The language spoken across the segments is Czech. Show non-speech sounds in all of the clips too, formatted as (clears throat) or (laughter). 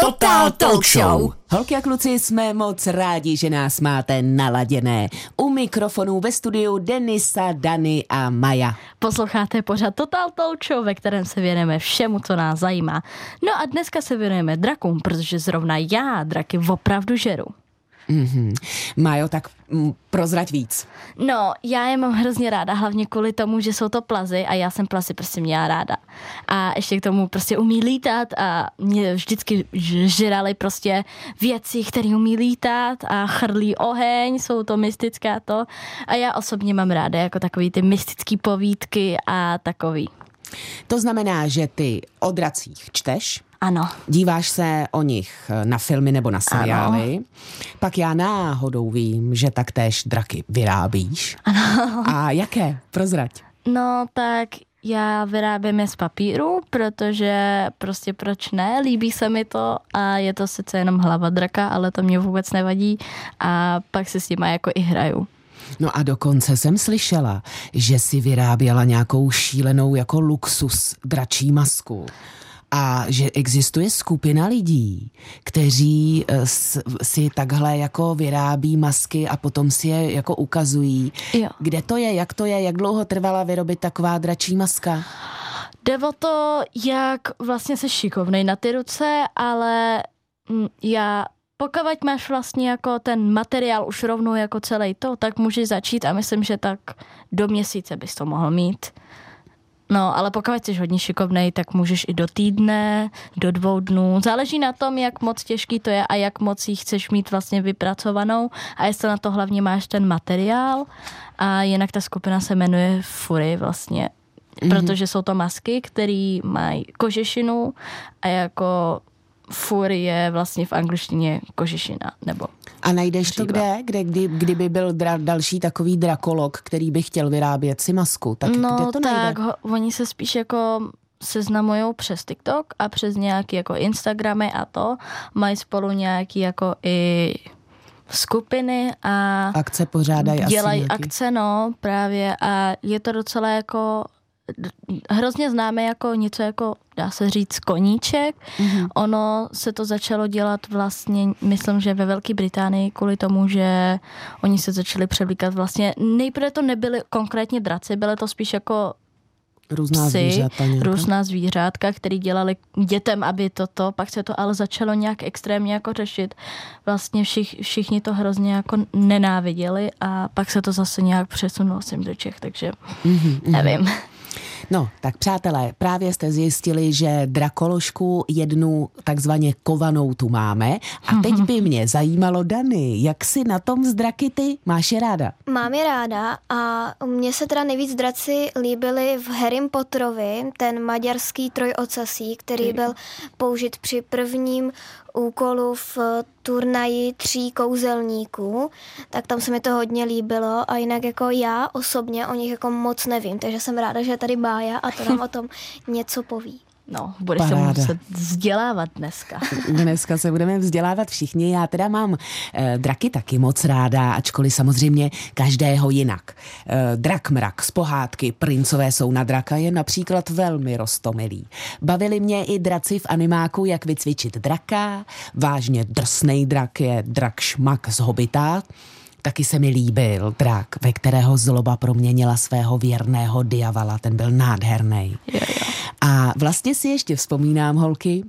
Total Talk Show. Holky a kluci, jsme moc rádi, že nás máte naladěné. U mikrofonů ve studiu Denisa, Dany a Maja. Posloucháte pořád Total Talk Show, ve kterém se věnujeme všemu, co nás zajímá. No a dneska se věnujeme drakům, protože zrovna já draky opravdu žeru. Mm-hmm. Majo, tak mm, prozrať víc. No, já je mám hrozně ráda, hlavně kvůli tomu, že jsou to plazy a já jsem plazy prostě měla ráda. A ještě k tomu prostě umí lítat a mě vždycky žrali prostě věci, které umí lítat a chrlí oheň, jsou to mystická to. A já osobně mám ráda jako takový ty mystický povídky a takový. To znamená, že ty o dracích čteš, ano. Díváš se o nich na filmy nebo na seriály. Ano. Pak já náhodou vím, že taktéž draky vyrábíš. Ano. A jaké? Prozrať. No tak já vyrábím je z papíru, protože prostě proč ne, líbí se mi to a je to sice jenom hlava draka, ale to mě vůbec nevadí a pak se s nima jako i hraju. No a dokonce jsem slyšela, že si vyráběla nějakou šílenou jako luxus dračí masku a že existuje skupina lidí, kteří eh, si takhle jako vyrábí masky a potom si je jako ukazují. Jo. Kde to je, jak to je, jak dlouho trvala vyrobit taková dračí maska? Jde o to, jak vlastně se šikovnej na ty ruce, ale mm, já pokud máš vlastně jako ten materiál už rovnou jako celý to, tak můžeš začít a myslím, že tak do měsíce bys to mohl mít. No, ale pokud jsi hodně šikovnej, tak můžeš i do týdne, do dvou dnů. Záleží na tom, jak moc těžký to je a jak moc ji chceš mít vlastně vypracovanou a jestli na to hlavně máš ten materiál. A jinak ta skupina se jmenuje Fury vlastně, mm-hmm. protože jsou to masky, které mají kožešinu a jako fur je vlastně v angličtině kožešina, nebo A najdeš to kde? kde kdy, kdyby byl dra, další takový drakolog, který by chtěl vyrábět si masku, tak no, kde to tak najde? ho, oni se spíš jako seznamují přes TikTok a přes nějaký jako Instagramy a to. Mají spolu nějaký jako i skupiny a Akce pořádají asi dělají nějaký. akce, no, právě a je to docela jako hrozně známe jako něco jako, dá se říct, koníček. Mm-hmm. Ono se to začalo dělat vlastně, myslím, že ve Velké Británii kvůli tomu, že oni se začali převlíkat vlastně, nejprve to nebyly konkrétně draci, byly to spíš jako Různá psy, zvířata nějaká. různá zvířátka, který dělali dětem, aby toto, pak se to ale začalo nějak extrémně jako řešit. Vlastně všich, všichni to hrozně jako nenáviděli a pak se to zase nějak přesunulo sem do Čech, takže Mhm, nevím. No, tak přátelé, právě jste zjistili, že drakoložku jednu takzvaně kovanou tu máme a teď by mě zajímalo, Dany, jak si na tom z draky ty? Máš je ráda? Mám je ráda a mně se teda nejvíc draci líbily v Harry Potterovi, ten maďarský trojocasí, který byl použit při prvním úkolu v turnaji tří kouzelníků, tak tam se mi to hodně líbilo a jinak jako já osobně o nich jako moc nevím, takže jsem ráda, že je tady Bája a to nám o tom (laughs) něco poví. No, bude se Paráda. muset vzdělávat dneska. (laughs) Dneska se budeme vzdělávat všichni. Já teda mám eh, draky taky moc ráda, ačkoliv samozřejmě každého jinak. Eh, drak mrak z pohádky Princové jsou na draka je například velmi rostomilý. Bavili mě i draci v animáku, jak vycvičit draka. Vážně drsnej drak je drak šmak z Hobita. Taky se mi líbil drak, ve kterého zloba proměnila svého věrného diavala. Ten byl nádherný. Jo, jo. A vlastně si ještě vzpomínám, holky,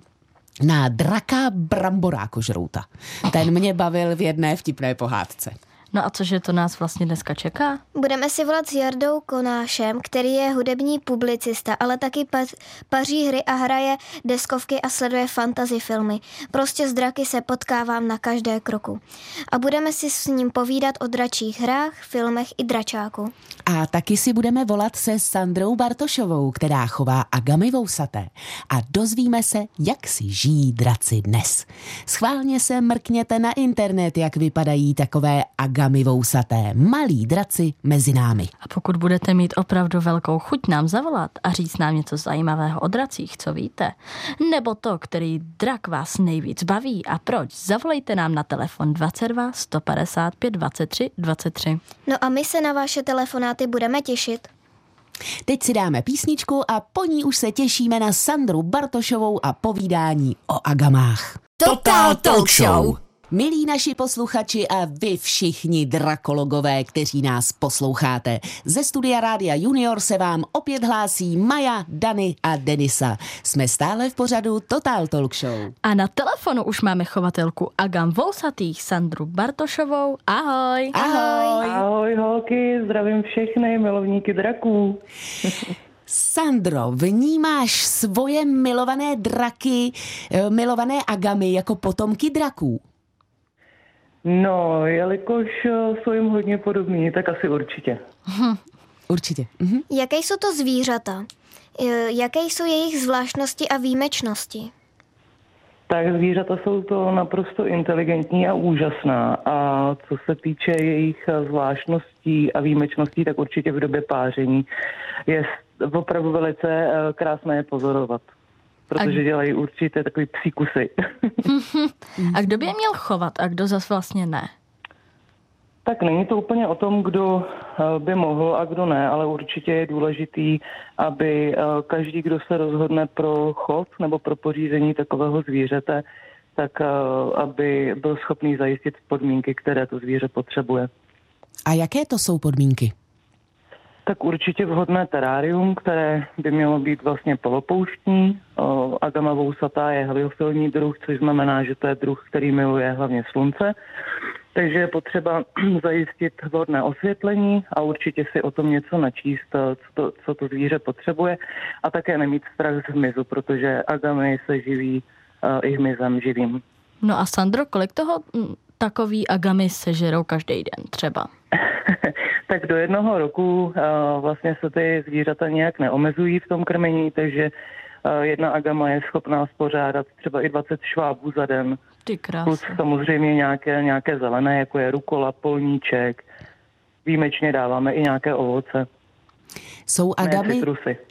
na draka brambora kožrouta. Ten mě bavil v jedné vtipné pohádce. No a cože to nás vlastně dneska čeká? Budeme si volat s Jardou Konášem, který je hudební publicista, ale taky pa- paří hry a hraje deskovky a sleduje fantasy filmy. Prostě s draky se potkávám na každé kroku. A budeme si s ním povídat o dračích hrách, filmech i dračáku. A taky si budeme volat se Sandrou Bartošovou, která chová agamy vousaté. A dozvíme se, jak si žijí draci dnes. Schválně se mrkněte na internet, jak vypadají takové agamy vousaté. Malí draci mezi námi. A pokud budete mít opravdu velkou chuť nám zavolat a říct nám něco zajímavého o dracích, co víte, nebo to, který drak vás nejvíc baví a proč, zavolejte nám na telefon 22 155 23 23. No a my se na vaše telefonáty budeme těšit. Teď si dáme písničku a po ní už se těšíme na Sandru Bartošovou a povídání o agamách. Total Talk Show. Milí naši posluchači a vy všichni drakologové, kteří nás posloucháte. Ze studia Rádia Junior se vám opět hlásí Maja, Dany a Denisa. Jsme stále v pořadu Total Talk Show. A na telefonu už máme chovatelku Agam Vousatých, Sandru Bartošovou. Ahoj. Ahoj. Ahoj holky, zdravím všechny milovníky draků. (laughs) Sandro, vnímáš svoje milované draky, eh, milované agamy jako potomky draků? No, jelikož eh, jsou jim hodně podobní, tak asi určitě. Určitě. Mhm. Jaké jsou to zvířata? E, Jaké jsou jejich zvláštnosti a výjimečnosti? Tak zvířata jsou to naprosto inteligentní a úžasná. A co se týče jejich eh, zvláštností a výjimečností, tak určitě v době páření je opravdu velice eh, krásné je pozorovat. Protože dělají určitě takový psí kusy. (laughs) A kdo by je měl chovat a kdo zas vlastně ne? Tak není to úplně o tom, kdo eh, by mohl a kdo ne, ale určitě je důležitý, aby eh, každý, kdo se rozhodne pro chov nebo pro pořízení takového zvířete, tak eh, aby byl schopný zajistit podmínky, které to zvíře potřebuje. A jaké to jsou podmínky? Tak určitě vhodné terárium, které by mělo být vlastně polopouštní. Agama vousatá je heliofilní druh, což znamená, že to je druh, který miluje hlavně slunce. Takže je potřeba (clears throat) zajistit vhodné osvětlení a určitě si o tom něco načíst, co to, co to zvíře potřebuje. A také nemít strach z hmyzu, protože agamy se živí uh, i hmyzem živým. No a Sandro, kolik toho takový agamy sežerou každý den třeba? (laughs) (laughs) tak do jednoho roku uh, vlastně se ty zvířata nějak neomezují v tom krmení, takže uh, jedna agama je schopná spořádat třeba i 20 švábů za den. Ty Plus krásy. samozřejmě nějaké, nějaké zelené, jako je rukola, polníček. Výjimečně dáváme i nějaké ovoce, Jsou agamy...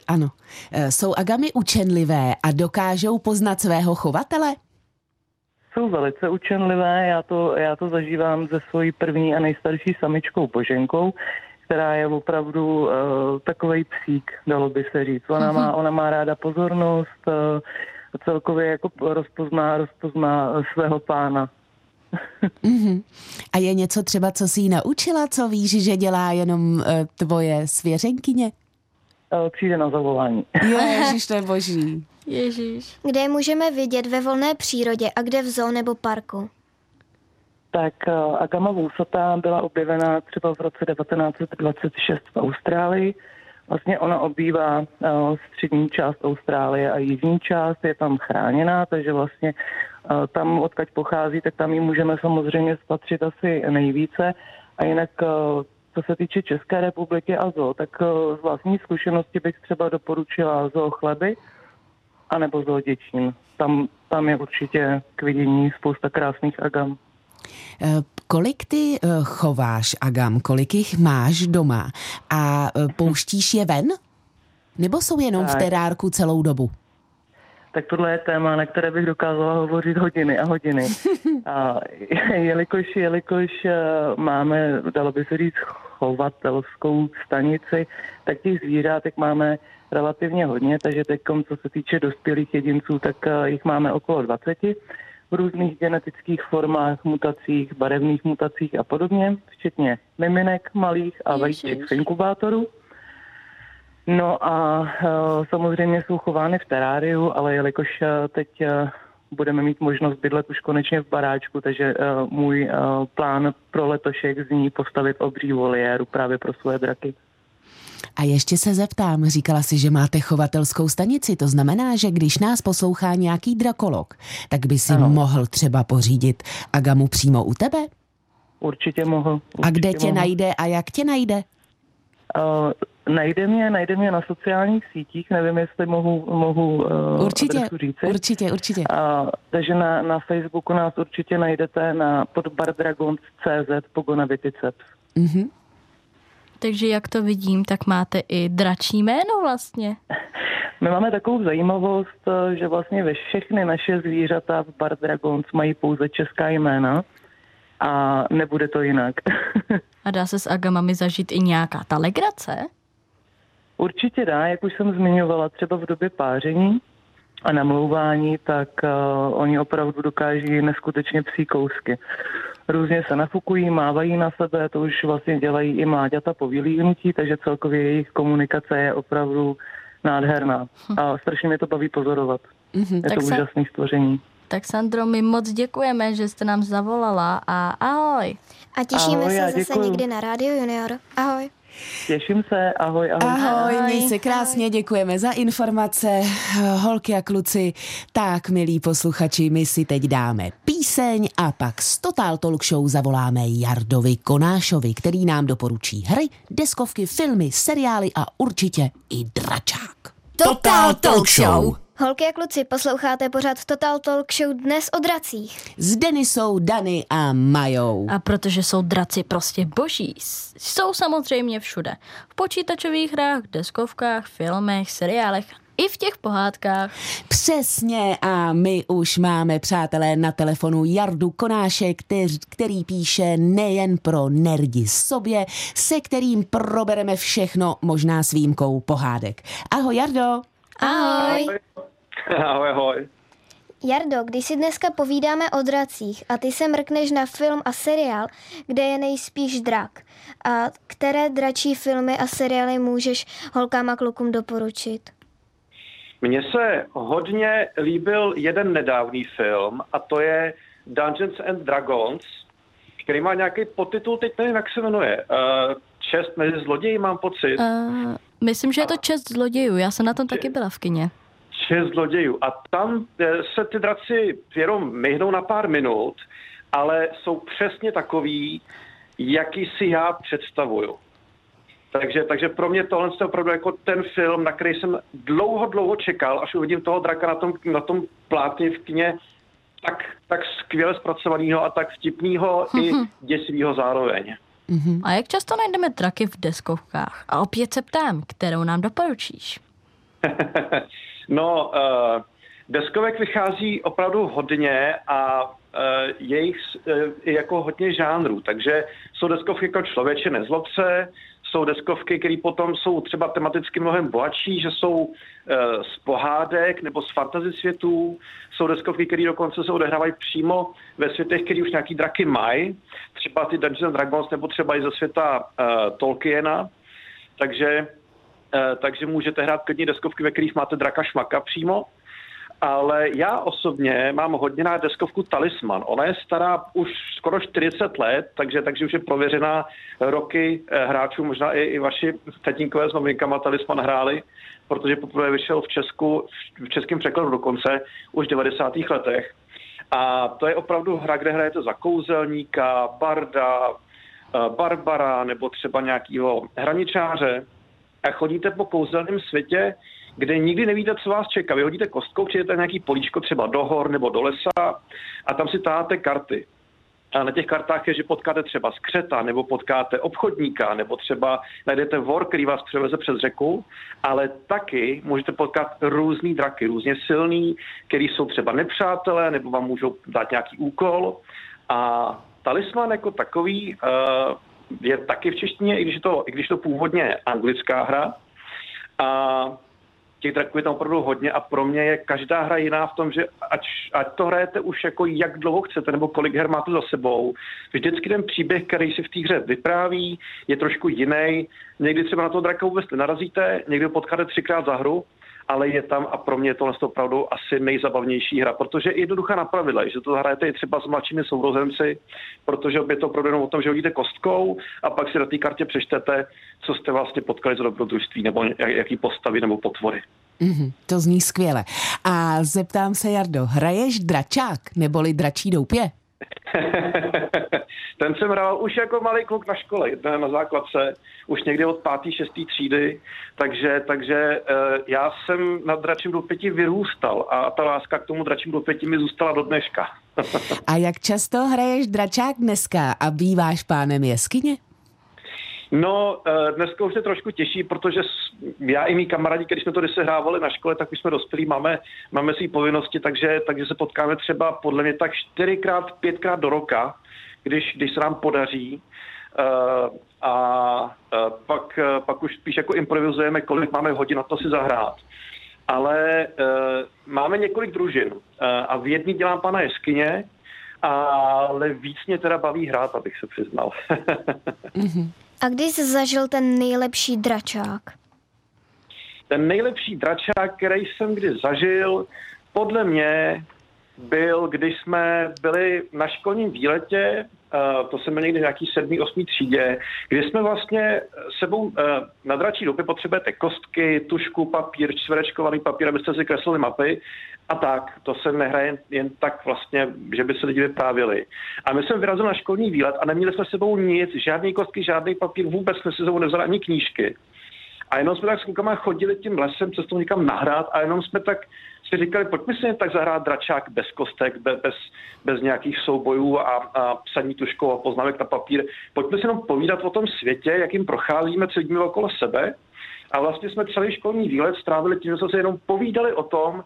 Ano. Eh, Jsou agamy učenlivé a dokážou poznat svého chovatele? Jsou velice učenlivé, já to, já to zažívám ze svojí první a nejstarší samičkou Boženkou, která je opravdu uh, takový psík, dalo by se říct. Ona má, ona má ráda pozornost, uh, celkově jako rozpozná, rozpozná eh, svého pána. (laughs) Mhm. A je něco třeba, co jsi jí naučila, co víš, že dělá jenom eh, tvoje svěřenkyně? Uh, přijde na zavolání. (laughs) Ježiš, to je boží. Ježíš. Kde je můžeme vidět ve volné přírodě a kde v zoo nebo parku? Tak uh, Agama vousatá byla objevena třeba v roce 1926 v Austrálii. Vlastně ona obývá uh, střední část Austrálie a jižní část, je tam chráněná, takže vlastně uh, tam, odkud pochází, tak tam ji můžeme samozřejmě spatřit asi nejvíce. A jinak, co se týče České republiky a zoo, tak z vlastní zkušenosti bych třeba doporučila zoo Chleby, anebo zoo Děčín. Tam, tam je určitě k vidění spousta krásných agam. Eh, Kolik ty eh, chováš agam, kolik jich máš doma a eh, pouštíš je ven? Nebo jsou jenom v terárku celou dobu? Tak tohle je téma, na které bych dokázala hovořit hodiny a hodiny. (laughs) A jelikož, jelikož máme, dalo by se říct, chovatelskou stanici, tak těch zvířátek máme relativně hodně, takže teď, co se týče dospělých jedinců, tak eh, jich máme okolo 20 v různých genetických formách, mutacích, barevných mutacích a podobně, včetně miminek malých a vajíček z inkubátoru. No a uh, samozřejmě jsou chovány v teráriu, ale jelikož uh, teď budeme mít možnost bydlet už konečně v baráčku, takže můj plán pro letošek zní postavit obří voliéru právě pro svoje draky. A ještě se zeptám, říkala si, že máte chovatelskou stanici, to znamená, že když nás poslouchá nějaký drakolog, tak by si Ano. mohl třeba pořídit agamu přímo u tebe? Určitě mohl. Určitě A kde tě mohl. najde a jak tě najde? Uh, najde mě, najde mě na sociálních sítích, nevím, jestli mohu, mohu uh, Určitě, říci. určitě, určitě. A, takže na, na Facebooku nás určitě najdete na pod bardragons.cz Pogona Viticeps. Mhm. Takže jak to vidím, tak máte i dračí jméno vlastně. My máme takovou zajímavost, eh, že vlastně ve všechny naše zvířata v Bar Dragons mají pouze česká jména a nebude to jinak. (laughs) A dá se s agamami zažít i nějaká ta legrace? Určitě dá, jak už jsem zmiňovala, třeba v době páření, a namlouvání, tak uh, oni opravdu dokáží neskutečně psí kousky. Různě se nafukují, mávají na sebe, to už vlastně dělají i mláďata po vylíhnutí, takže celkově jejich komunikace je opravdu nádherná. A strašně mě to baví pozorovat. Mm-hmm, je to se... úžasné stvoření. Tak Sandro, my moc děkujeme, že jste nám zavolala a ahoj. A těšíme ahoj, se zase děkuju. někdy na Radio Junior. Ahoj. Těším se, ahoj, ahoj. Ahoj, měj se krásně, děkujeme za informace, holky a kluci. Tak, milí posluchači, my si teď dáme píseň a pak z Total Talk Show zavoláme Jardovi Konášovi, který nám doporučí hry, deskovky, filmy, seriály a určitě i dračák. Total Talk Show! Holky a kluci, posloucháte pořád Total Talk Show dnes o dracích. S Denisou, Dany a Majou. A protože jsou draci prostě boží, jsou samozřejmě všude. V počítačových hrách, deskovkách, filmech, seriálech i v těch pohádkách. Přesně a my už máme, přátelé, na telefonu Jardu Konáše, který, který píše nejen pro nerdi sobě, se kterým probereme všechno, možná s výjimkou pohádek. Ahoj Jardo. Ahoj. Ahoj. (laughs) Ahoj, ahoj. Jardo, když si dneska povídáme o dracích a ty se mrkneš na film a seriál, kde je nejspíš drak, a které dračí filmy a seriály můžeš holkám a klukům doporučit? Mně se hodně líbil jeden nedávný film a to je Dungeons and Dragons, který má nějaký podtitul, teď nevím, jak se jmenuje. Uh, čest mezi zloději, mám pocit. Uh, myslím, že je to Čest zlodějů, já jsem na tom taky byla v kině šest zlodějů. A tam eh, se ty draci jenom myhnou na pár minut, ale jsou přesně takový, jaký si já představuju. Takže, takže pro mě tohle je opravdu jako ten film, na který jsem dlouho, dlouho čekal, až uvidím toho draka na tom, na tom plátně v kně, tak, tak skvěle zpracovaného a tak vtipného i mhm. děsivého zároveň. Mm-hmm. A jak často najdeme draky v deskovkách? A opět se ptám, kterou nám doporučíš? (laughs) No, uh, deskovek vychází opravdu hodně a uh, jejich uh, jako hodně žánrů, takže jsou deskovky jako člověče nezlobce, jsou deskovky, které potom jsou třeba tematicky mnohem bohatší, že jsou uh, z pohádek nebo z fantasy světů, jsou deskovky, které dokonce se odehrávají přímo ve světech, které už nějaký draky mají, třeba ty Dungeons and Dragons nebo třeba i ze světa uh, Tolkiena, takže takže můžete hrát klidně deskovky, ve kterých máte draka šmaka přímo. Ale já osobně mám hodně na deskovku Talisman. Ona je stará už skoro 40 let, takže, takže už je prověřená roky eh, hráčů, možná i, i vaši tatínkové s novinkama Talisman hráli, protože poprvé vyšel v Česku, v českém překladu dokonce, už v 90. letech. A to je opravdu hra, kde hrajete za kouzelníka, barda, eh, barbara nebo třeba nějakého hraničáře a chodíte po kouzelném světě, kde nikdy nevíte, co vás čeká. Vy hodíte kostkou, přijdete nějaký políčko třeba do hor nebo do lesa a tam si táháte karty. A na těch kartách je, že potkáte třeba skřeta, nebo potkáte obchodníka, nebo třeba najdete vor, který vás převeze přes řeku, ale taky můžete potkat různý draky, různě silný, který jsou třeba nepřátelé, nebo vám můžou dát nějaký úkol. A talisman jako takový uh, je taky v češtině, i když to, i když to původně anglická hra. A těch draků je tam opravdu hodně a pro mě je každá hra jiná v tom, že ať, ať to hrajete už jako jak dlouho chcete nebo kolik her máte za sebou, vždycky ten příběh, který si v té hře vypráví, je trošku jiný. Někdy třeba na toho draka vůbec nenarazíte, někdy ho potkáte třikrát za hru ale je tam a pro mě je tohle opravdu asi nejzabavnější hra, protože je jednoduchá na pravidle, že to hrajete i třeba s mladšími sourozenci, protože je to opravdu jenom o tom, že hodíte kostkou a pak si na té kartě přečtete, co jste vlastně potkali za dobrodružství nebo jaký postavy nebo potvory. Mm-hmm, to zní skvěle. A zeptám se, Jardo, hraješ dračák neboli dračí doupě? (laughs) Ten jsem hrál už jako malý kluk na škole, na základce, už někdy od pátý, šestý třídy, takže, takže uh, já jsem na dračím doupěti vyrůstal a ta láska k tomu dračím doupěti mi zůstala do dneška. (laughs) a jak často hraješ dračák dneska a býváš pánem jeskyně? No, eh, dneska už se trošku těší, protože já i mý kamarádi, když jsme to hrávali na škole, tak už jsme dospělí, máme, máme své povinnosti, takže, takže se potkáme třeba podle mě tak čtyřikrát, pětkrát do roka, když, když se nám podaří. Uh, a uh, pak, uh, pak už spíš jako improvizujeme, kolik máme hodin na to si zahrát. ale uh, máme několik družin uh, a v jedné dělám pana jeskyně, ale víc mě teda baví hrát, abych se přiznal. (laughs) a kdy jsi zažil ten nejlepší dračák? Ten nejlepší dračák, který jsem kdy zažil, podle mě byl, když jsme byli na školním výletě, to jsem byl někdy v nějaký sedmý, osmý třídě, kdy jsme vlastně sebou uh, na dračí dopy potřebujete kostky, tušku, papír, čtverečkovaný papír, abyste si kreslili mapy a tak. To se nehraje jen, tak vlastně, že by se lidi vyprávěli. A my jsme vyrazili na školní výlet a neměli jsme sebou nic, žádný kostky, žádný papír, vůbec jsme si sebou nevzali ani knížky. A jenom jsme tak s klukama chodili tím lesem, cestou někam nahrát a jenom jsme tak si říkali, pojďme si tak zahrát dračák bez kostek, bez, bez nějakých soubojů a, a psaní tuškou a poznámek na papír. Pojďme si jenom povídat o tom světě, jakým procházíme, co vidíme okolo sebe. A vlastně jsme celý školní výlet strávili tím, že jsme se jenom povídali o tom,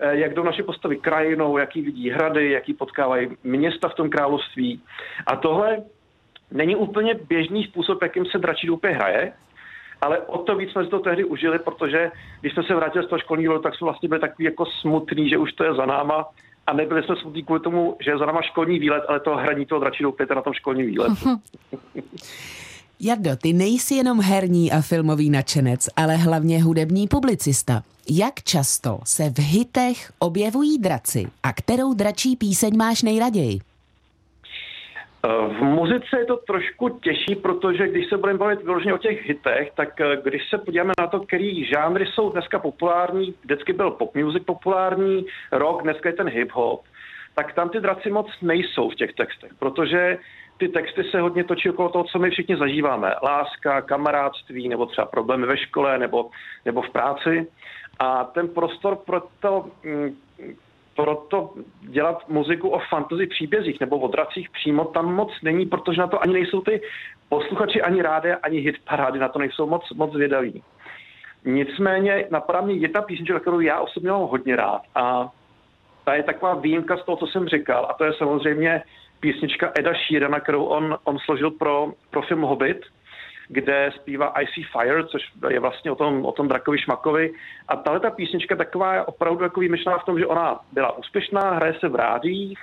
eh, jak jdou naše postavy krajinou, jaký vidí hrady, jaký potkávají města v tom království. A tohle není úplně běžný způsob, jakým se dračí doupě hraje, ale o to víc jsme si to tehdy užili, protože když jsme se vrátili z toho školního, tak jsme vlastně byli takový jako smutný, že už to je za náma a nebyli jsme smutní kvůli tomu, že je za náma školní výlet, ale to hraní toho dračí doupěte na tom školním výletu. (laughs) Jardo, ty nejsi jenom herní a filmový nadšenec, ale hlavně hudební publicista. Jak často se v hitech objevují draci a kterou dračí píseň máš nejraději? V muzice je to trošku těžší, protože když se budeme bavit vyloženě o těch hitech, tak eh, když se podíváme na to, který žánry jsou dneska populární, vždycky byl pop music populární, rock, dneska je ten hip-hop, tak tam ty draci moc nejsou v těch textech, protože ty texty se hodně točí okolo toho, co my všichni zažíváme. Láska, kamarádství, nebo třeba problémy ve škole, nebo, nebo v práci. A ten prostor pro to mm, proto dělat muziku o fantasy příbězích nebo o dracích přímo tam moc není, protože na to ani nejsou ty posluchači, ani rádi, ani hit parády, na to nejsou moc, moc vědaví. Nicméně napadá mě jedna písnička, kterou já osobně mám hodně rád a ta je taková výjimka z toho, co jsem říkal a to je samozřejmě písnička Eda Sheerana, kterou on, on složil pro, pro film Hobbit – kde zpívá I See Fire, což je vlastně o tom, o tom drakovi šmakovi. A tahle ta písnička taková je opravdu jako výjimečná v tom, že ona byla úspěšná, hraje se v rádích,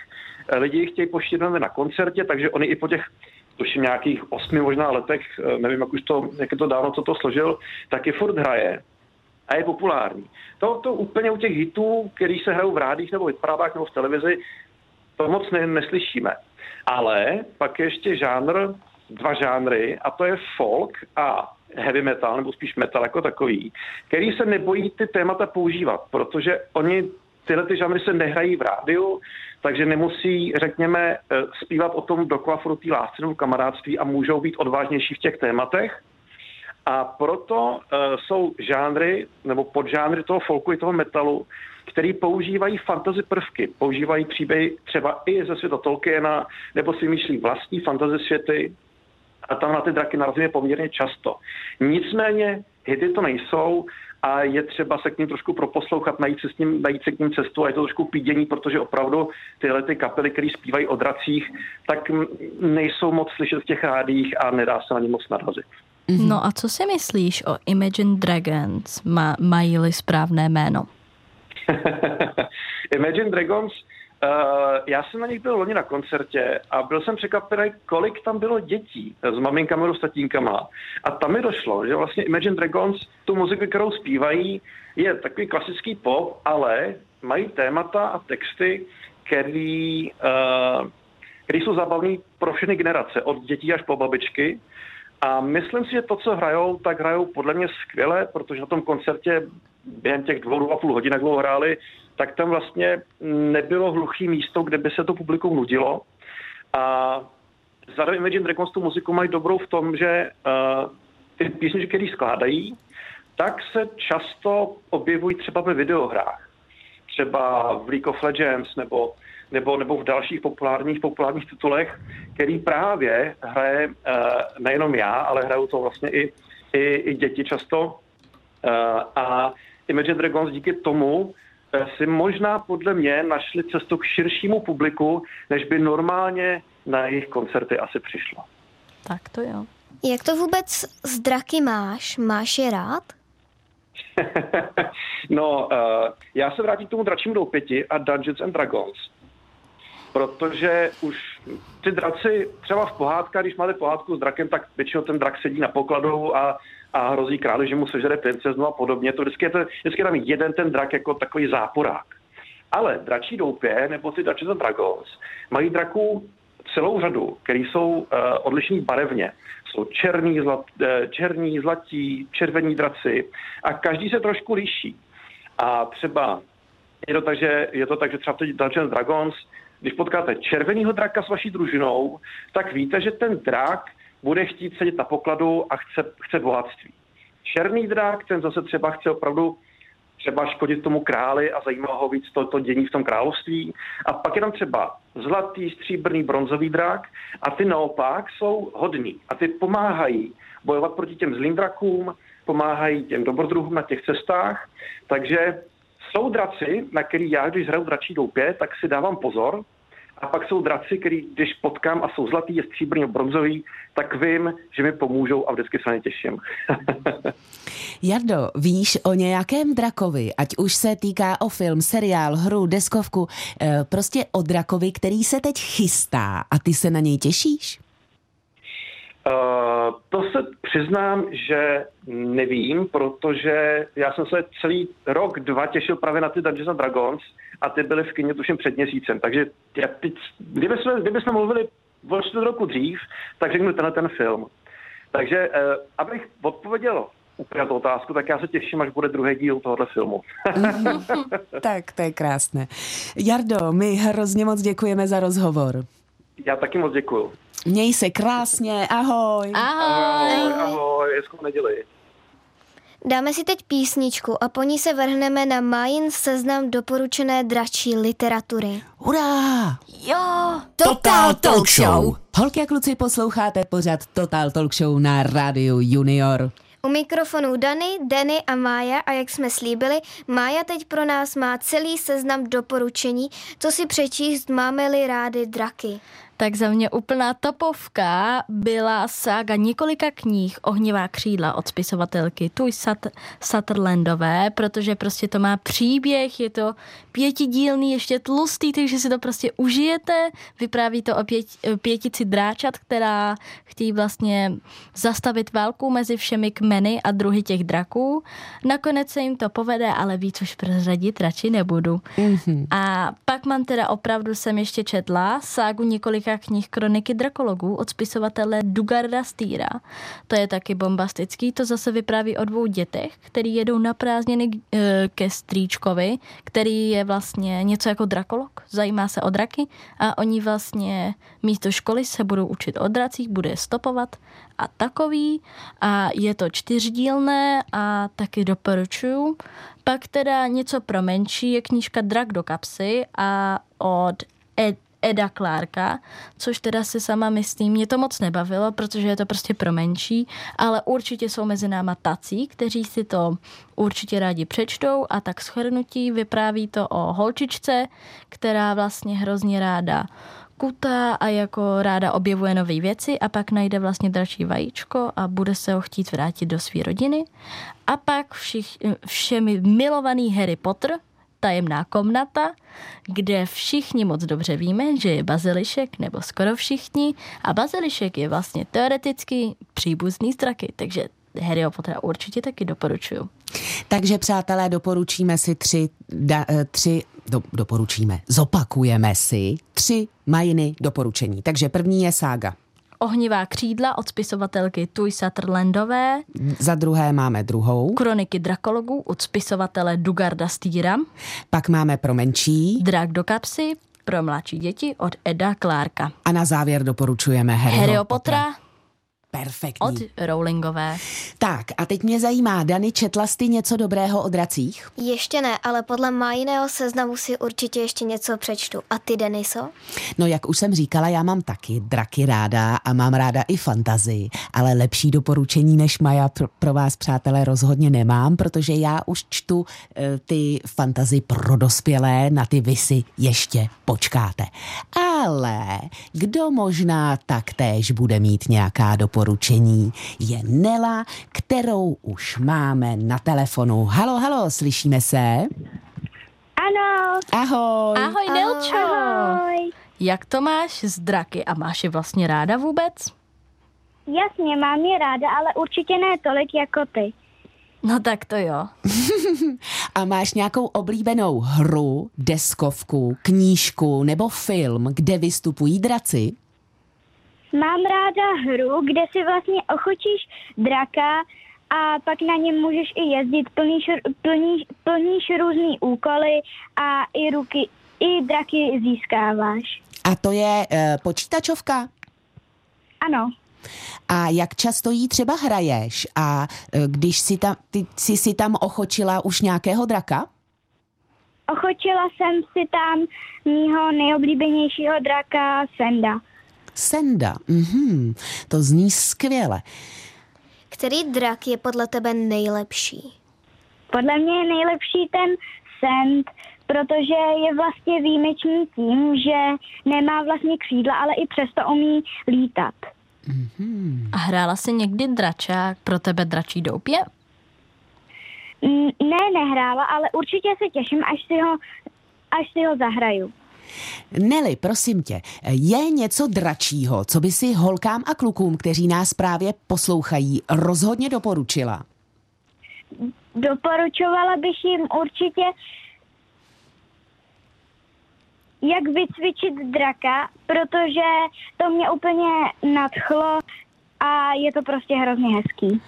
lidi ji chtějí poštědnat na koncertě, takže oni i po těch tuším nějakých osmi možná letech, nevím, jak už to, jak je to dávno, co to složil, taky furt hraje a je populární. To, to úplně u těch hitů, který se hrajou v rádích nebo v hitparádách nebo v televizi, to moc ne, neslyšíme. Ale pak je ještě žánr, dva žánry, a to je folk a heavy metal, nebo spíš metal jako takový, který se nebojí ty témata používat, protože oni tyhle ty žánry se nehrají v rádiu, takže nemusí, řekněme, eh, zpívat o tom té lásce nebo kamarádství a můžou být odvážnější v těch tématech. A proto uh, jsou žánry nebo podžánry toho folku i toho metalu, který používají fantasy prvky, používají příběhy třeba i ze světa Tolkiena, nebo si myslí vlastní fantasy světy, a tam na ty draky narazíme poměrně často. Nicméně hity to nejsou a je třeba se k ním trošku proposlouchat, najít se, s ním, najít se k ním cestu a je to trošku pídění, protože opravdu tyhle ty kapely, které zpívají o dracích, tak nejsou moc slyšet v těch rádích a nedá se na ně moc narazit. Mm-hmm. No a co si myslíš o Imagine Dragons, Ma- mají-li správné jméno? (laughs) Imagine Dragons Uh, já jsem na nich byl loni na koncertě a byl jsem překvapený, kolik tam bylo dětí s maminkami nebo s tatínkama. A tam mi došlo, že vlastně Imagine Dragons, tu muziku, kterou zpívají, je takový klasický pop, ale mají témata a texty, který, uh, který jsou zabavný pro všechny generace, od dětí až po babičky. A myslím si, že to, co hrajou, tak hrajou podle mě skvěle, protože na tom koncertě během těch dvou a půl hodin, jak dlouho hráli, tak tam vlastně nebylo hluchý místo, kde by se to publikum nudilo. A zároveň Imagine Dragons tu muziku mají dobrou v tom, že uh, ty písničky, které skládají, tak se často objevují třeba ve videohrách. Třeba v League of Legends nebo, nebo, nebo v dalších populárních, populárních titulech, který právě hraje uh, nejenom já, ale hrajou to vlastně i, i, i děti často. Uh, a Imagine Dragons díky tomu si možná podle mě našli cestu k širšímu publiku, než by normálně na jejich koncerty asi přišlo. Tak to jo. Jak to vůbec s draky máš? Máš je rád? (laughs) no, uh, já se vrátím k tomu dračím doupěti a Dungeons and Dragons. Protože už ty draci, třeba v pohádkách, když máte pohádku s drakem, tak většinou ten drak sedí na pokladu a, a hrozí králi, že mu sežere princeznu a podobně. To vždycky je, to, vždycky je tam jeden ten drak jako takový záporák. Ale dračí doupě, nebo ty Dungeons and Dragons, mají draků celou řadu, který jsou uh, odlišní barevně. Jsou černý, zlat, uh, černý, zlatí, červení draci a každý se trošku liší. A třeba je to tak, že, je to tak, že třeba v Dungeons Dragons, když potkáte červeného draka s vaší družinou, tak víte, že ten drak bude chtít sedět na pokladu a chce, chce bohatství. Černý drak, ten zase třeba chce opravdu třeba škodit tomu králi a zajímá ho víc to, to dění v tom království. A pak je tam třeba zlatý, stříbrný, bronzový drak a ty naopak jsou hodní a ty pomáhají bojovat proti těm zlým drakům, pomáhají těm dobrodruhům na těch cestách, takže jsou draci, na který já, když hraju dračí doupě, tak si dávám pozor, a pak jsou draci, který, když potkám a jsou zlatý, je stříbrný bronzový, tak vím, že mi pomůžou a vždycky se na ně těším. (laughs) Jardo, víš o nějakém drakovi, ať už se týká o film, seriál, hru, deskovku, eh, prostě o drakovi, který se teď chystá a ty se na něj těšíš? Uh, to se přiznám, že nevím, protože já jsem se celý rok, dva těšil právě na ty Dungeons and Dragons a ty byly v kyně tuším před měsícem. Takže já teď, kdyby, jsme, kdyby jsme mluvili o čtvrt roku dřív, tak řeknu tenhle ten film. Takže uh, abych odpověděl úplně tu otázku, tak já se těším, až bude druhý díl tohohle filmu. (laughs) tak, to je krásné. Jardo, my hrozně moc děkujeme za rozhovor. Já taky moc děkuju. Měj se krásně, ahoj. Ahoj. Ahoj, ahoj, hezkou neděli. Dáme si teď písničku a po ní se vrhneme na Majin seznam doporučené dračí literatury. Hurá! Jo! Total Talk Show! Holky a kluci, posloucháte pořad Total Talk Show na rádiu Junior. U mikrofonu Dany, Denny a Mája a jak jsme slíbili, Mája teď pro nás má celý seznam doporučení, co si přečíst máme-li rády draky. Tak za mě úplná topovka byla sága několika knih Ohnivá křídla od spisovatelky Tuj Sat- Sutherlandové, protože prostě to má příběh, je to pětidílný, ještě tlustý, takže si to prostě užijete. Vypráví to o pět, pětici dráčat, která chtějí vlastně zastavit válku mezi všemi kmeny a druhy těch draků. Nakonec se jim to povede, ale víc už prozradit radši nebudu. Mm-hmm. A pak mám teda opravdu jsem ještě četla ságu několika knih Kroniky drakologů od spisovatele Dugarda Stýra. To je taky bombastický, to zase vypráví o dvou dětech, který jedou na prázdniny eh, ke strýčkovi, který je vlastně něco jako drakolog, zajímá se o draky a oni vlastně místo školy se budou učit o dracích, bude je stopovat a takový a je to čtyřdílné a taky doporučuju. Pak teda něco pro menší je knížka Drak do kapsy a od Ed, Eda Klárka, což teda si sama myslím, mě to moc nebavilo, protože je to prostě pro menší, ale určitě jsou mezi náma tací, kteří si to určitě rádi přečtou a tak shrnutí vypráví to o holčičce, která vlastně hrozně ráda kutá a jako ráda objevuje nové věci a pak najde vlastně další vajíčko a bude se ho chtít vrátit do své rodiny. A pak všich, všemi milovaný Harry Potter, tajemná komnata, kde všichni moc dobře víme, že je bazilišek, nebo skoro všichni, a bazilišek je vlastně teoreticky příbuzný z draky, takže Harry Pottera určitě taky doporučuju. Takže přátelé, doporučíme si tři, da, eh, tři do, doporučíme, zopakujeme si tři majiny doporučení. Takže první je sága. Ohnivá křídla od spisovatelky Tuj Sutherlandové. Za druhé máme druhou. Kroniky drakologů od spisovatele Dugarda Stýra. Pak máme pro menší. Drak do kapsy pro mladší děti od Eda Klárka. A na závěr doporučujeme Harryho, Harryho Pottera. Pottera Perfektní. Od Rowlingové. Tak a teď mě zajímá, Dany, četla jsi něco dobrého o dracích? Ještě ne, ale podle májiného seznamu si určitě ještě něco přečtu. A ty, Deniso? No jak už jsem říkala, já mám taky draky ráda a mám ráda i fantazii, ale lepší doporučení než Maja pro, pro vás, přátelé, rozhodně nemám, protože já už čtu e, ty fantazy pro dospělé, na ty vy si ještě počkáte. Ale kdo možná taktéž bude mít nějaká doporučení, je Nela, kterou už máme na telefonu. Halo, halo, slyšíme se? Ano. Ahoj. Ahoj, Nelčo. Ahoj. Jak to máš s draky a máš je vlastně ráda vůbec? Jasně, mám je ráda, ale určitě ne tolik jako ty. No tak to jo. (laughs) A máš nějakou oblíbenou hru, deskovku, knížku nebo film, kde vystupují draci? Mám ráda hru, kde si vlastně ochočíš draka a pak na něm můžeš i jezdit, plníš, plníš, plníš různý úkoly a i ruky, i draky získáváš. A to je e, počítačovka? Ano. A jak často jí třeba hraješ? A e, když si tam, ty jsi si tam ochočila už nějakého draka? Ochočila jsem si tam mýho nejoblíbenějšího draka Senda. Senda, mhm, to zní skvěle. Který drak je podle tebe nejlepší? Podle mě je nejlepší ten Send, protože je vlastně výjimečný tím, že nemá vlastně křídla, ale i přesto umí lítat. A hrála jsi někdy dračák pro tebe dračí doupě? Mm, Ne, nehrála, ale určitě se těším, až si ho, až si ho zahraju. Neli, prosím tě, je něco dračího, co by si holkám a klukům, kteří nás právě poslouchají, rozhodně doporučila? Doporučovala bych jim určitě, jak vycvičit draka, protože to mě úplně nadchlo a je to prostě hrozně hezký.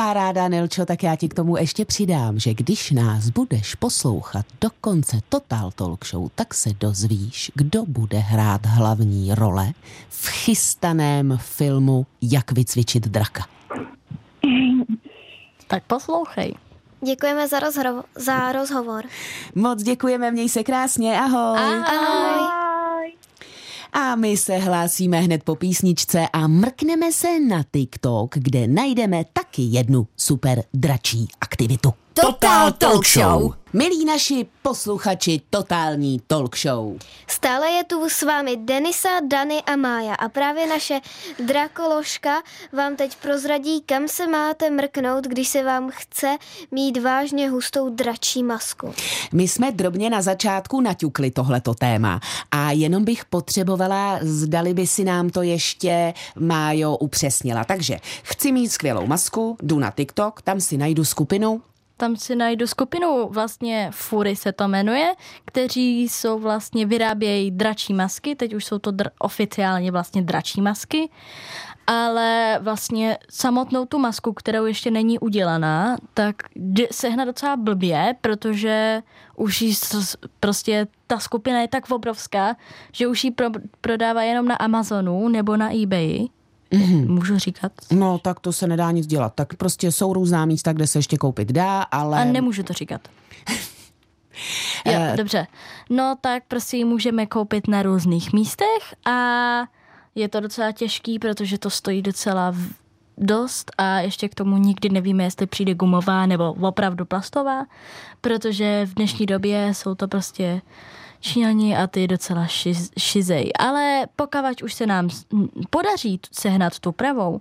Paráda, Nelčo, tak já ti k tomu ještě přidám, že když nás budeš poslouchat do konce Total Talk Show, tak se dozvíš, kdo bude hrát hlavní role v chystaném filmu Jak vycvičit draka. Tak poslouchej. Děkujeme za, rozhro- za rozhovor. Moc děkujeme, měj se krásně, ahoj. Ahoj. Ahoj. A my se hlásíme hned po písničce a mrkneme se na TikTok, kde najdeme taky jednu super dračí aktivitu. Total Talk Show. Milí naši posluchači Totální Talk Show. Stále je tu s vámi Denisa, Dany a Mája a právě naše drakoložka vám teď prozradí, kam se máte mrknout, když se vám chce mít vážně hustou dračí masku. My jsme drobně na začátku naťukli tohleto téma a jenom bych potřebovala, zdali by si nám to ještě Májo upřesnila. Takže chci mít skvělou masku, jdu na TikTok, tam si najdu skupinu Tam si najdu skupinu, vlastně Fury se to jmenuje, kteří jsou vlastně, vyrábějí dračí masky, teď už jsou to dr- oficiálně vlastně dračí masky, ale vlastně samotnou tu masku, kterou ještě není udělaná, tak jde sehnat docela blbě, protože už jí prostě ta skupina je tak obrovská, že už ji pro, prodává jenom na Amazonu nebo na eBay. Mm-hmm. Můžu říkat? No, tak to se nedá nic dělat. Tak prostě jsou různá místa, kde se ještě koupit dá, ale... A nemůžu to říkat. (laughs) jo, dobře. No tak prostě ji můžeme koupit na různých místech a je to docela těžký, protože to stojí docela dost a ještě k tomu nikdy nevíme, jestli přijde gumová nebo opravdu plastová, protože v dnešní době jsou to prostě Číňani a ty docela šiz, šizej. Ale pokud už se nám podaří sehnat tu pravou,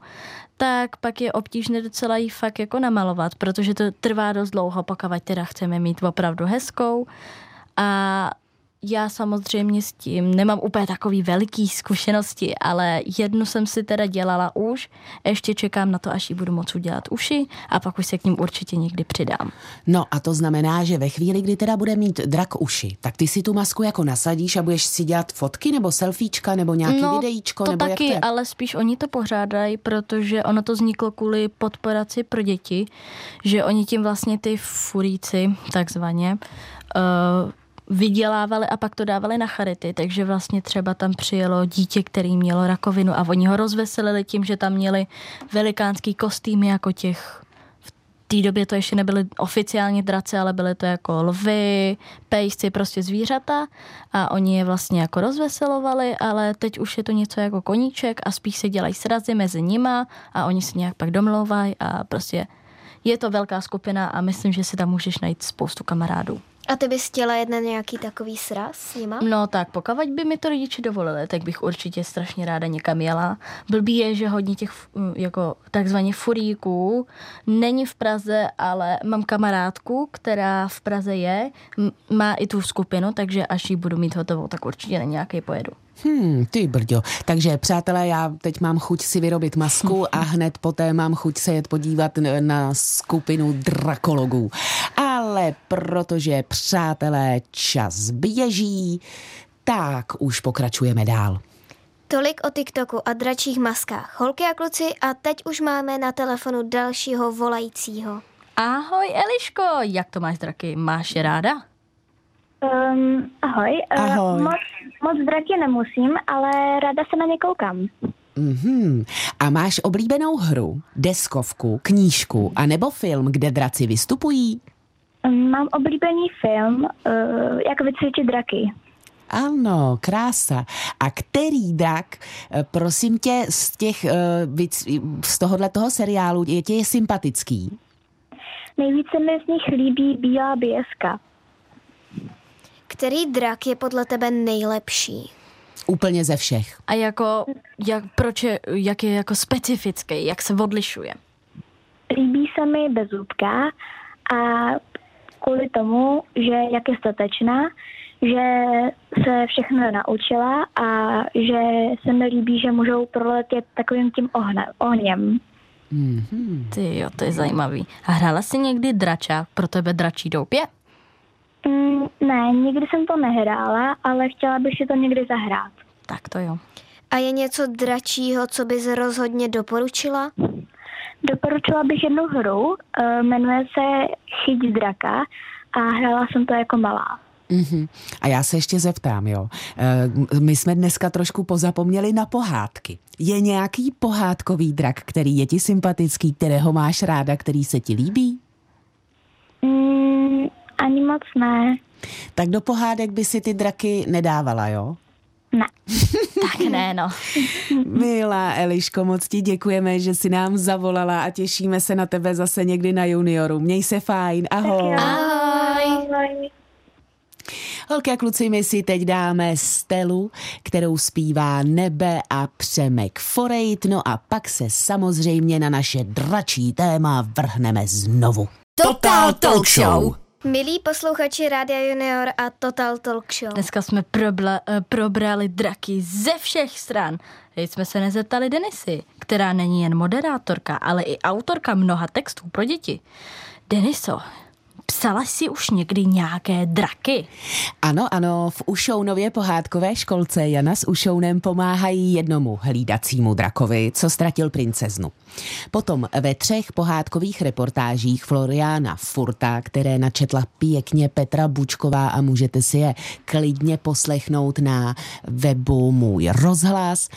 tak pak je obtížné docela ji fakt jako namalovat, protože to trvá dost dlouho, pokud teda chceme mít opravdu hezkou. A já samozřejmě s tím nemám úplně takový veliký zkušenosti, ale jednu jsem si teda dělala už, ještě čekám na to, až ji budu moct udělat uši a pak už se k ním určitě někdy přidám. No a to znamená, že ve chvíli, kdy teda bude mít drak uši, tak ty si tu masku jako nasadíš a budeš si dělat fotky nebo selfiečka nebo nějaký videíčko No, to nebo taky, jak to je? ale spíš oni to pořádají, protože ono to vzniklo kvůli podporaci pro děti, že oni tím vlastně ty furíci, takzvaně, uh, vydělávali a pak to dávali na charity, takže vlastně třeba tam přijelo dítě, který mělo rakovinu a oni ho rozveselili tím, že tam měli velikánský kostýmy jako těch v té době to ještě nebyly oficiálně drace, ale byly to jako lvy, pejsci, prostě zvířata a oni je vlastně jako rozveselovali, ale teď už je to něco jako koníček a spíš se dělají srazy mezi nima a oni se nějak pak domlouvají a prostě je to velká skupina a myslím, že si tam můžeš najít spoustu kamarádů. A ty bys chtěla jeden nějaký takový sraz s nima? No tak, pokud by mi to rodiče dovolili, tak bych určitě strašně ráda někam jela. Blbý je, že hodně těch jako takzvaně furíků není v Praze, ale mám kamarádku, která v Praze je, má i tu skupinu, takže až ji budu mít hotovou, tak určitě na nějaký pojedu. Hmm, ty brďo. Takže přátelé, já teď mám chuť si vyrobit masku (laughs) a hned poté mám chuť se jet podívat na skupinu drakologů. Ale protože přátelé čas běží, tak už pokračujeme dál. Tolik o TikToku a dračích maskách. Holky a kluci a teď už máme na telefonu dalšího volajícího. Ahoj Eliško, jak to máš draky? Máš je ráda? Um, ahoj. Uh, Ahoj. Moc, moc draky nemusím, ale ráda se na ně koukám. Mhm. A máš oblíbenou hru, deskovku, knížku a nebo film, kde draci vystupují? Um, mám oblíbený film, uh, jak vycvičit draky. Ano, krása. A který drak, eh, prosím tě, z těch, eh, z tohohle toho seriálu je ti je sympatický? Nejvíce mi z nich líbí Bílá běska. Který drak je podle tebe nejlepší? Úplně ze všech. A jako, jak, proč je, jak je jako specifický, jak se odlišuje? Líbí se mi bezúbka a kvůli tomu, že jak je statečná, že se všechno naučila a že se mi líbí, že můžou proletět takovým tím ohne, ohněm. Ty jo, to je zajímavý. A hrála jsi někdy dračák, pro tebe dračí doupě? Mm, ne, nikdy jsem to nehrála, ale chtěla bych si to někdy zahrát. Tak to jo. A je něco dračího, co bys rozhodně doporučila? Doporučila bych jednu hru, eh, jmenuje se Chyť draka a hrála jsem to jako malá. Mhm. A já se ještě zeptám, jo. Eh, My jsme dneska trošku pozapomněli na pohádky. Je nějaký pohádkový drak, který je ti sympatický, kterého máš ráda, který se ti líbí? Moc ne. Tak do pohádek by si ty draky nedávala, jo? Ne. (laughs) Tak ne, no. Milá Eliško, moc ti děkujeme, že si nám zavolala a těšíme se na tebe zase někdy na junioru. Měj se fajn, ahoj. Ahoj. Holky a kluci, my si teď dáme Stelu, kterou zpívá Nebe a Přemek Forejt, no a pak se samozřejmě na naše dračí téma vrhneme znovu. Total Talk Show. Milí posluchači Rádia Junior a Total Talk Show. Dneska jsme probla, eh, probrali draky ze všech stran. Teď jsme se nezeptali Denisy, která není jen moderátorka, ale i autorka mnoha textů pro děti. Deniso, psala jsi už někdy nějaké draky? Ano, ano, v Ušounově pohádkové školce Jana s Ušounem pomáhají jednomu hlídacímu drakovi, co ztratil princeznu. Potom ve třech pohádkových reportážích Floriana Furta, které načetla pěkně Petra Bučková a můžete si je klidně poslechnout na webu Můj rozhlas,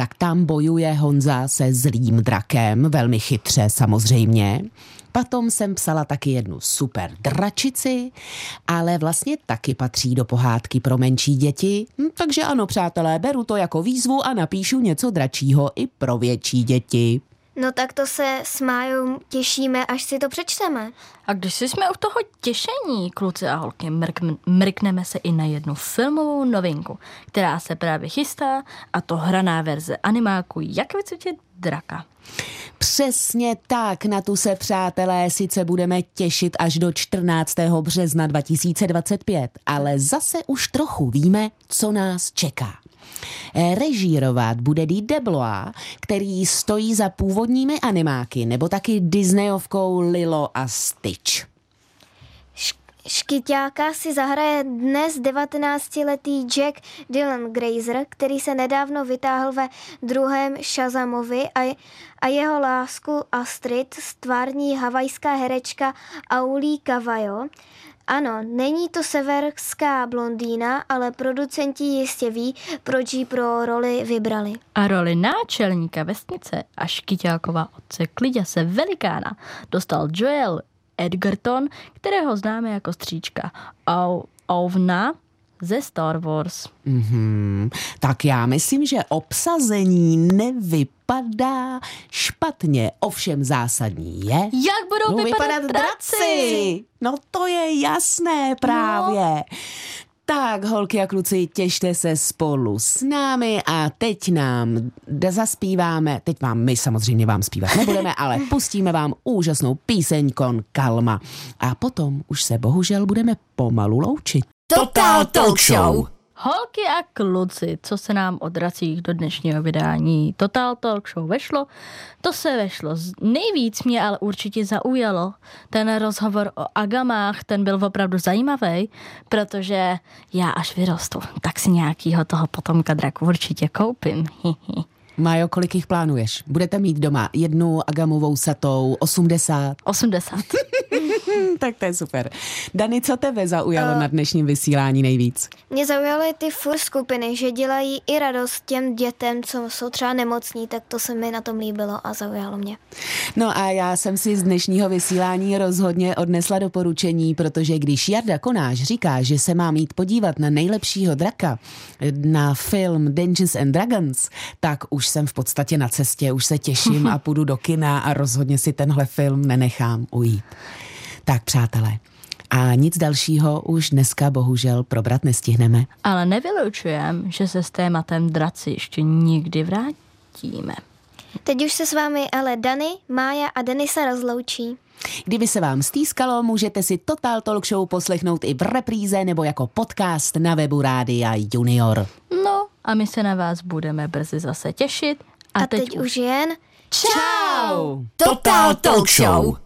tak tam bojuje Honza se zlým drakem, velmi chytře samozřejmě. Potom jsem psala taky jednu super dračici, ale vlastně taky patří do pohádky pro menší děti. Hm, takže ano, přátelé, beru to jako výzvu a napíšu něco dračího i pro větší děti. No tak to se s Májou těšíme, až si to přečteme. A když si jsme u toho těšení, kluci a holky, mrk, mrkneme se i na jednu filmovou novinku, která se právě chystá, a to hraná verze animáku Jak vycvičit draka. Přesně tak, na tu se, přátelé, sice budeme těšit až do 14. března 2025, ale zase už trochu víme, co nás čeká. Režírovat bude Dee Deblois, který stojí za původními animáky, nebo taky Disneyovkou Lilo a Stitch. Škyťáka si zahraje dnes 19-letý Jack Dylan Grazer, který se nedávno vytáhl ve druhém Shazamovi a, a jeho lásku Astrid stvární havajská herečka Auli Kavajo. Ano, není to severská blondýna, ale producenti jistě ví, proč ji pro roli vybrali. A roli náčelníka vesnice a Škyťákova otce Kliďase Velikána dostal Joel Edgerton, kterého známe jako stříčka Au- Ovna ze Star Wars. Mm-hmm. Tak já myslím, že obsazení nevypadá špatně, ovšem zásadní je... Jak budou budou vypadat, vypadat draci? No to je jasné právě. No. Tak, holky a kluci, těšte se spolu s námi a teď nám zaspíváme, teď vám, my samozřejmě vám zpívat nebudeme, ale (laughs) pustíme vám úžasnou píseň Kon Kalma. A potom už se bohužel budeme pomalu loučit. Total Talk Show! Holky a kluci, co se nám od dracích do dnešního vydání Total Talk Show vešlo, to se vešlo. Nejvíc mě ale určitě zaujalo ten rozhovor o agamách, ten byl opravdu zajímavý, protože já až vyrostu, tak si nějakýho toho potomka draku určitě koupím. (laughs) Majo, kolik jich plánuješ? Budete mít doma jednu agamovou satou, 80? 80. (laughs) (laughs) tak to je super. Dani, co tebe zaujalo uh, na dnešním vysílání nejvíc? Mě zaujaly ty fur skupiny, že dělají i radost těm dětem, co jsou třeba nemocní, tak to se mi na tom líbilo a zaujalo mě. No a já jsem si z dnešního vysílání rozhodně odnesla doporučení, protože když Jarda Konáš říká, že se má mít podívat na nejlepšího draka, na film Dungeons and Dragons, tak už jsem v podstatě na cestě, už se těším (laughs) a půjdu do kina a rozhodně si tenhle film nenechám ujít. Tak přátelé, a nic dalšího už dneska bohužel probrat nestihneme. Ale nevylučujem, že se s tématem draci ještě nikdy vrátíme. Teď už se s vámi ale Dany, Mája a Denisa rozloučí. Kdyby se vám stýskalo, můžete si Total Talk Show poslechnout i v repríze nebo jako podcast na webu Rádia Junior. No a my se na vás budeme brzy zase těšit. A, a teď, teď už jen... Čau! Total Talk Show!